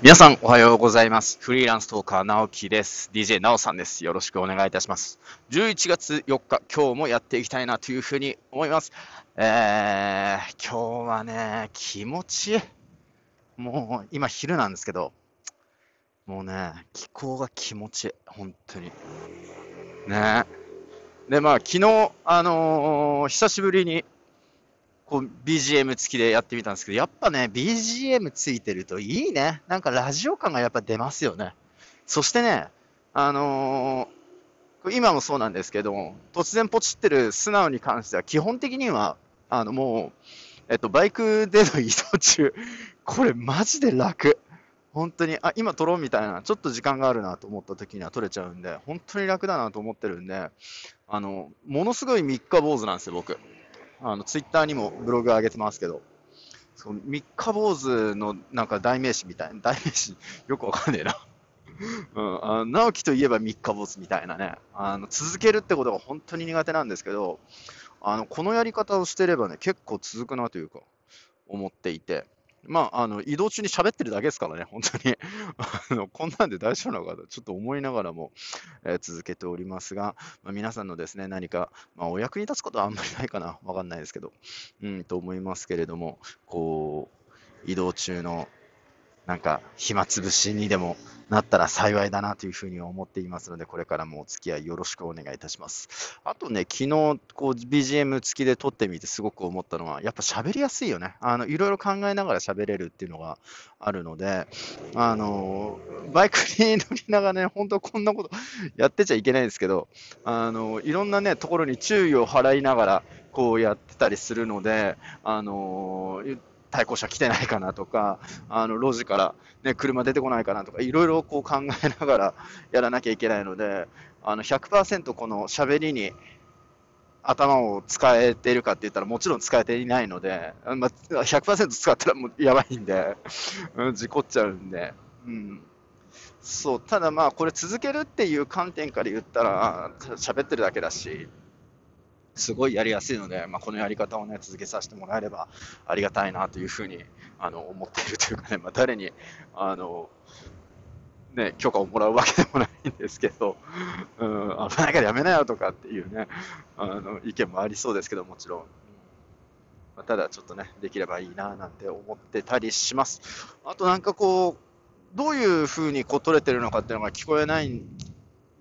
皆さんおはようございます。フリーランストーカー、直樹です。DJ なおさんです。よろしくお願いいたします。11月4日、今日もやっていきたいなというふうに思います。えー、今日はね、気持ちいい。もう、今昼なんですけど、もうね、気候が気持ちいい。本当に。ねで、まあ、昨日、あのー久しぶりに、こう BGM 付きでやってみたんですけど、やっぱね、BGM ついてるといいね。なんかラジオ感がやっぱ出ますよね。そしてね、あのー今もそうなんですけど、突然ポチってる素直に関しては、基本的には、あのもう、えっと、バイクでの移動中、これマジで楽。本当に、あ、今撮ろうみたいな、ちょっと時間があるなと思った時には撮れちゃうんで、本当に楽だなと思ってるんで、あの、ものすごい三日坊主なんですよ、僕。あの、ツイッターにもブログ上げてますけど、その三日坊主のなんか代名詞みたいな、代名詞よくわかんねえな。うん、あの直樹といえば三日坊主みたいなね、あの、続けるってことが本当に苦手なんですけど、あの、このやり方をしてればね、結構続くなというか、思っていて、まあ、あの、移動中に喋ってるだけですからね、本当に。あの、こんなんで大丈夫なのかと、ちょっと思いながらも、えー続けておりますが、まあ、皆さんのですね、何か、まあ、お役に立つことはあんまりないかな、わかんないですけど、うん、と思いますけれども、こう、移動中の、なんか、暇つぶしにでもなったら幸いだなというふうに思っていますので、これからもお付き合いよろしくお願いいたします。あとね、昨日、こう、BGM 付きで撮ってみてすごく思ったのは、やっぱ喋りやすいよね。あの、いろいろ考えながら喋れるっていうのがあるので、あの、バイクに乗りながらね、本当こんなことやってちゃいけないんですけど、あの、いろんなね、ところに注意を払いながら、こうやってたりするので、あの、対向車来てないかなとか、あの、路地からね、車出てこないかなとか、いろいろこう考えながらやらなきゃいけないので、あの、100%この喋りに頭を使えているかって言ったらもちろん使えていないので、まあ、100%使ったらもうやばいんで、事故っちゃうんで、うん。そう、ただまあ、これ続けるっていう観点から言ったら、喋ってるだけだし、すごいやりやすいので、まあ、このやり方をね、続けさせてもらえればありがたいなというふうに、あの、思っているというかね、まあ、誰に、あの、ね、許可をもらうわけでもないんですけど、うん、危ないからやめなよとかっていうね、あの、意見もありそうですけど、もちろん。まあ、ただちょっとね、できればいいななんて思ってたりします。あとなんかこう、どういう風にこう取れてるのかっていうのが聞こえない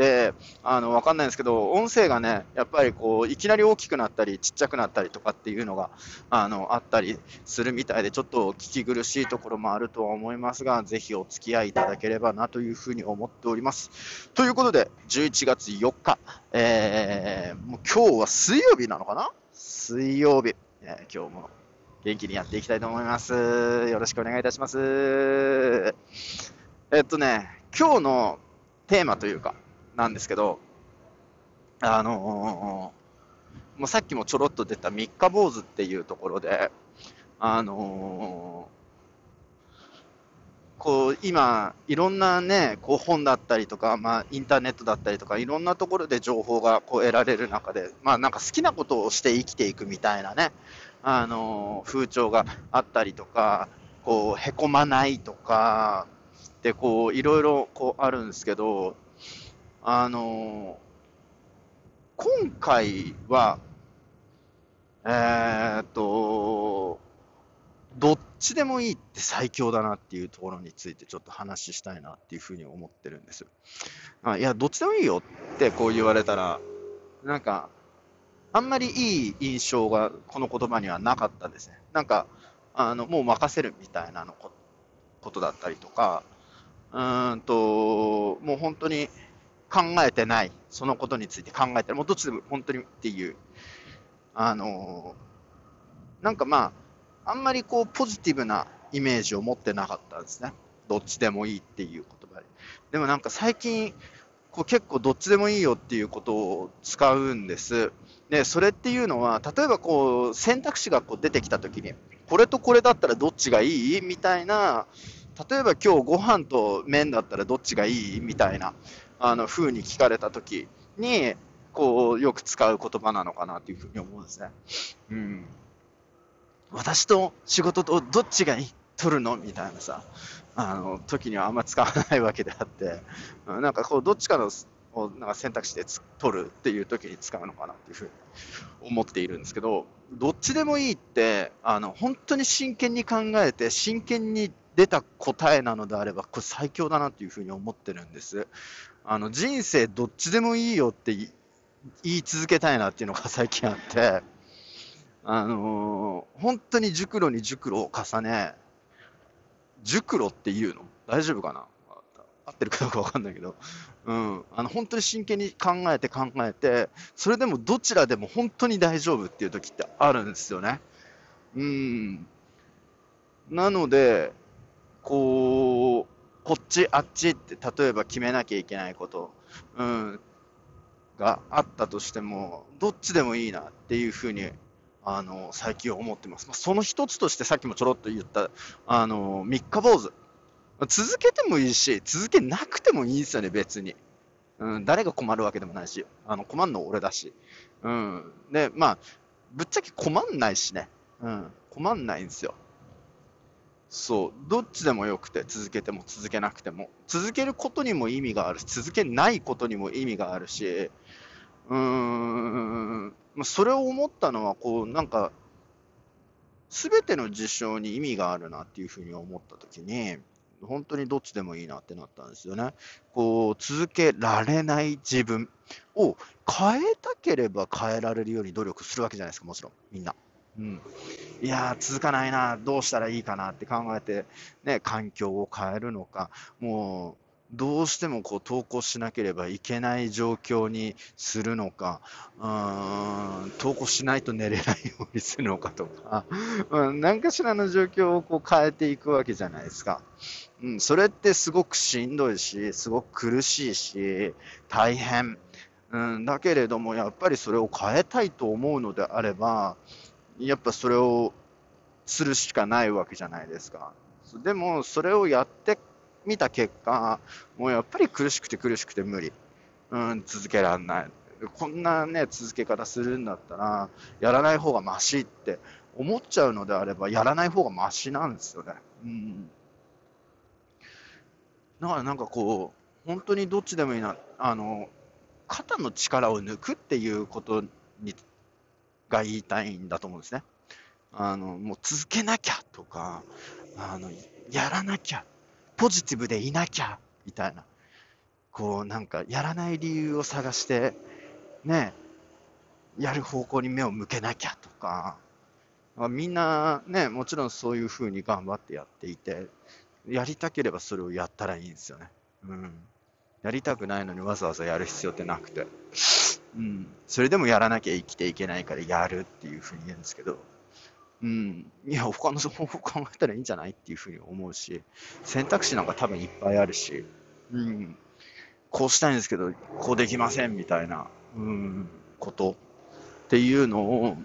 で、あの、わかんないんですけど、音声がね、やっぱりこう、いきなり大きくなったり、ちっちゃくなったりとかっていうのが、あの、あったりするみたいで、ちょっと聞き苦しいところもあるとは思いますが、ぜひお付き合いいただければなというふうに思っております。ということで、11月4日、えー、もう今日は水曜日なのかな？水曜日、えー今日も元気にやっていきたいと思います。よろしくお願いいたします。えっとね、今日のテーマというか、なんですけど、あのーもうさっきもちょろっと出た三日坊主っていうところで、あのーこう今、いろんなね、こう本だったりとか、まあ、インターネットだったりとか、いろんなところで情報がこう得られる中で、まあ、なんか好きなことをして生きていくみたいなね、あのー風潮があったりとか、こう、へこまないとか、で、こう、いろいろこうあるんですけど、あの今回は、えーっと、どっちでもいいって最強だなっていうところについてちょっと話したいなっていうふうに思ってるんです。あいや、どっちでもいいよってこう言われたら、なんか、あんまりいい印象がこの言葉にはなかったですね。なんか、あの、もう任せるみたいなのこことだったりとか、うーんと、もう本当に考えてない、そのことについて考えてる、もうどっちでも本当にっていう、あのなんかまあ、あんまりこうポジティブなイメージを持ってなかったんですね。どっちでもいいっていう言葉で。でもなんか最近、こう結構どっちでもいいよっていうことを使うんです。で、それっていうのは、例えばこう選択肢がこう出てきたときに、これとこれだったらどっちがいい？みたいな、例えば今日ご飯と麺だったらどっちがいい？みたいな、あの、風に聞かれたときに、こう、よく使う言葉なのかなというふうに思うんですね。うん。私と仕事とどっちがいい？取るの？みたいなさ、あの、時にはあんま使わないわけであって、なんかこう、どっちかのをなんか選択肢で取るっていう時に使うのかなっていうふうに思っているんですけど、どっちでもいいって、あの、本当に真剣に考えて、真剣に出た答えなのであれば、これ最強だなっていうふうに思ってるんです。あの、人生どっちでもいいよって言い続けたいなっていうのが最近あって、あのー、本当に熟路に熟路を重ね、熟路っていうの？大丈夫かな？合ってるかどうかわかんないけど、うん、あの本当に真剣に考えて考えて、それでもどちらでも本当に大丈夫っていう時ってあるんですよね。うん。なので、こう、こっち、あっちって、例えば決めなきゃいけないこと、うん、があったとしても、どっちでもいいなっていうふうに、あの、最近思ってます。その一つとしてさっきもちょろっと言った、あの、三日坊主。続けてもいいし、続けなくてもいいんですよね、別に。うん、誰が困るわけでもないし、あの、困るの俺だし。うん。で、まあ、ぶっちゃけ困んないしね。うん、困んないんですよ。そう、どっちでもよくて、続けても続けなくても。続けることにも意味があるし、続けないことにも意味があるし、うーん、それを思ったのは、こう、なんか、すべての事象に意味があるなっていうふうに思ったときに、本当にどっちでもいいなってなったんですよね。こう、続けられない自分を変えたければ変えられるように努力するわけじゃないですか、もちろん、みんな。うん、いや続かないな、どうしたらいいかなって考えて、ね、環境を変えるのか、もうどうしてもこう投稿しなければいけない状況にするのか、うん投稿しないと寝れないようにするのかとか、うん、何かしらの状況をこう変えていくわけじゃないですか。うん、それってすごくしんどいし、すごく苦しいし、大変。うん、だけれども、やっぱりそれを変えたいと思うのであれば、やっぱそれをするしかないわけじゃないですか。でも、それをやってみた結果、もうやっぱり苦しくて苦しくて無理。うん、続けられない。こんなね、続け方するんだったら、やらない方がマシって思っちゃうのであれば、やらない方がマシなんですよね。うん。だからなんかこう、本当にどっちでもいいな、あの、肩の力を抜くっていうことに、が言いたいんだと思うんですね。あの、もう続けなきゃとか、あの、やらなきゃ、ポジティブでいなきゃ、みたいな。こう、なんか、やらない理由を探して、ね、やる方向に目を向けなきゃとか、まあみんなね、もちろんそういうふうに頑張ってやっていて、やりたければそれをやったらいいんですよね。うん。やりたくないのにわざわざやる必要ってなくて。うん。それでもやらなきゃ生きていけないからやるっていうふうに言うんですけど、うん。いや、他の方法考えたらいいんじゃないっていうふうに思うし、選択肢なんか多分いっぱいあるし、うん。こうしたいんですけど、こうできませんみたいな、うん、ことっていうのを、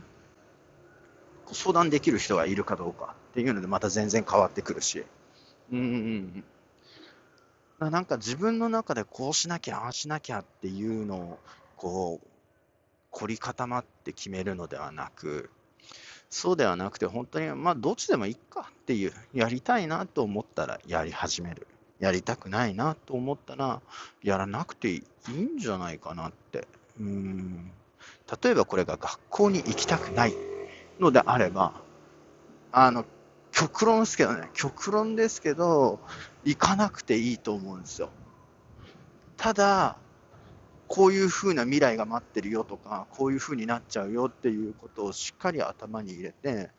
相談できる人がいるかどうかっていうのでまた全然変わってくるし、うんうんうん。なんか自分の中でこうしなきゃ、ああしなきゃっていうのを、こう、凝り固まって決めるのではなく、そうではなくて、本当に、まあ、どっちでもいいかっていう、やりたいなと思ったらやり始める。やりたくないなと思ったら、やらなくていいんじゃないかなって。うん。例えばこれが学校に行きたくないのであれば、あの、極論ですけどね、極論ですけど、行かなくていいと思うんですよ。ただ、こういうふうな未来が待ってるよとか、こういうふうになっちゃうよっていうことをしっかり頭に入れて、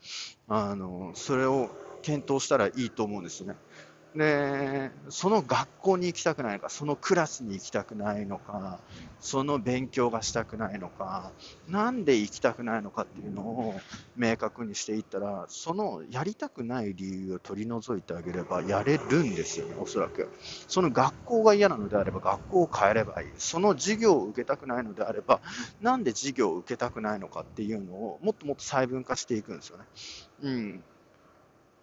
あの、それを検討したらいいと思うんですね。で、その学校に行きたくないのか、そのクラスに行きたくないのか、その勉強がしたくないのか、なんで行きたくないのかっていうのを明確にしていったら、そのやりたくない理由を取り除いてあげればやれるんですよね、おそらく。その学校が嫌なのであれば学校を変えればいい。その授業を受けたくないのであれば、なんで授業を受けたくないのかっていうのをもっともっと細分化していくんですよね。うん。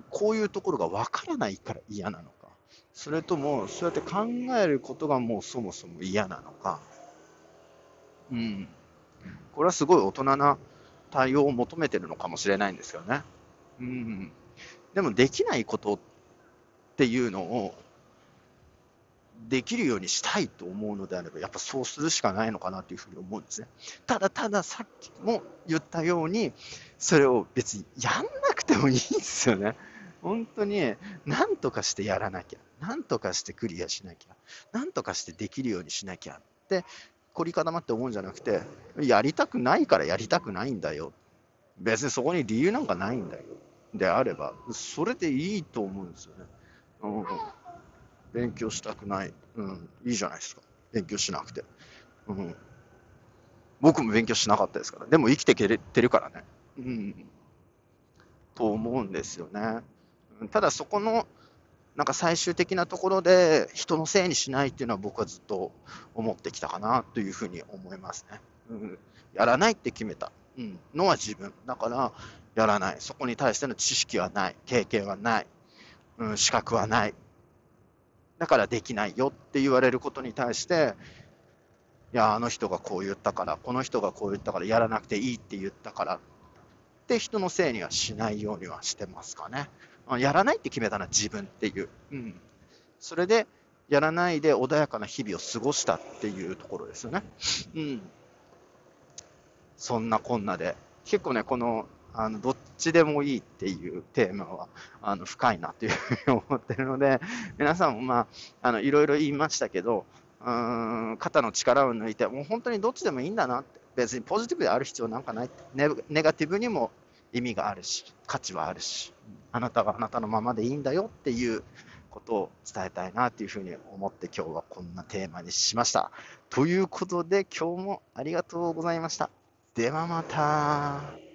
こういうところがわからないから嫌なのか、それとも、そうやって考えることがもうそもそも嫌なのか、うん。これはすごい大人な対応を求めてるのかもしれないんですよね。うん。でもできないことっていうのをできるようにしたいと思うのであれば、やっぱそうするしかないのかなというふうに思うんですね。ただたださっきも言ったように、それを別にやんなくてもいいんですよね。本当に、なんとかしてやらなきゃ。なんとかしてクリアしなきゃ。なんとかしてできるようにしなきゃって、凝り固まって思うんじゃなくて、やりたくないからやりたくないんだよ。別にそこに理由なんかないんだよ。であれば、それでいいと思うんですよね。うん、勉強したくない。うん、いいじゃないですか。勉強しなくて。うん、僕も勉強しなかったですから。でも生きていけてるからね。うん。と思うんですよね。ただそこの、なんか最終的なところで人のせいにしないっていうのは僕はずっと思ってきたかなというふうに思いますね。うん、やらないって決めた、うん、のは自分。だからやらない。そこに対しての知識はない。経験はない。うん、資格はない。だからできないよって言われることに対して、いや、あの人がこう言ったから、この人がこう言ったから、やらなくていいって言ったからって人のせいにはしないようにはしてますかね。やらないって決めたのは自分っていう。うん。それで、やらないで穏やかな日々を過ごしたっていうところですよね。うん。そんなこんなで。結構ね、このあの、どっちでもいいっていうテーマは、あの、深いなというふうに思ってるので、皆さんもまあ、あの、いろいろ言いましたけど、うん、肩の力を抜いて、もう本当にどっちでもいいんだなって、別にポジティブである必要なんかないネ、ネガティブにも意味があるし、価値はあるし、あなたはあなたのままでいいんだよっていうことを伝えたいなというふうに思って今日はこんなテーマにしました。ということで今日もありがとうございました。ではまた。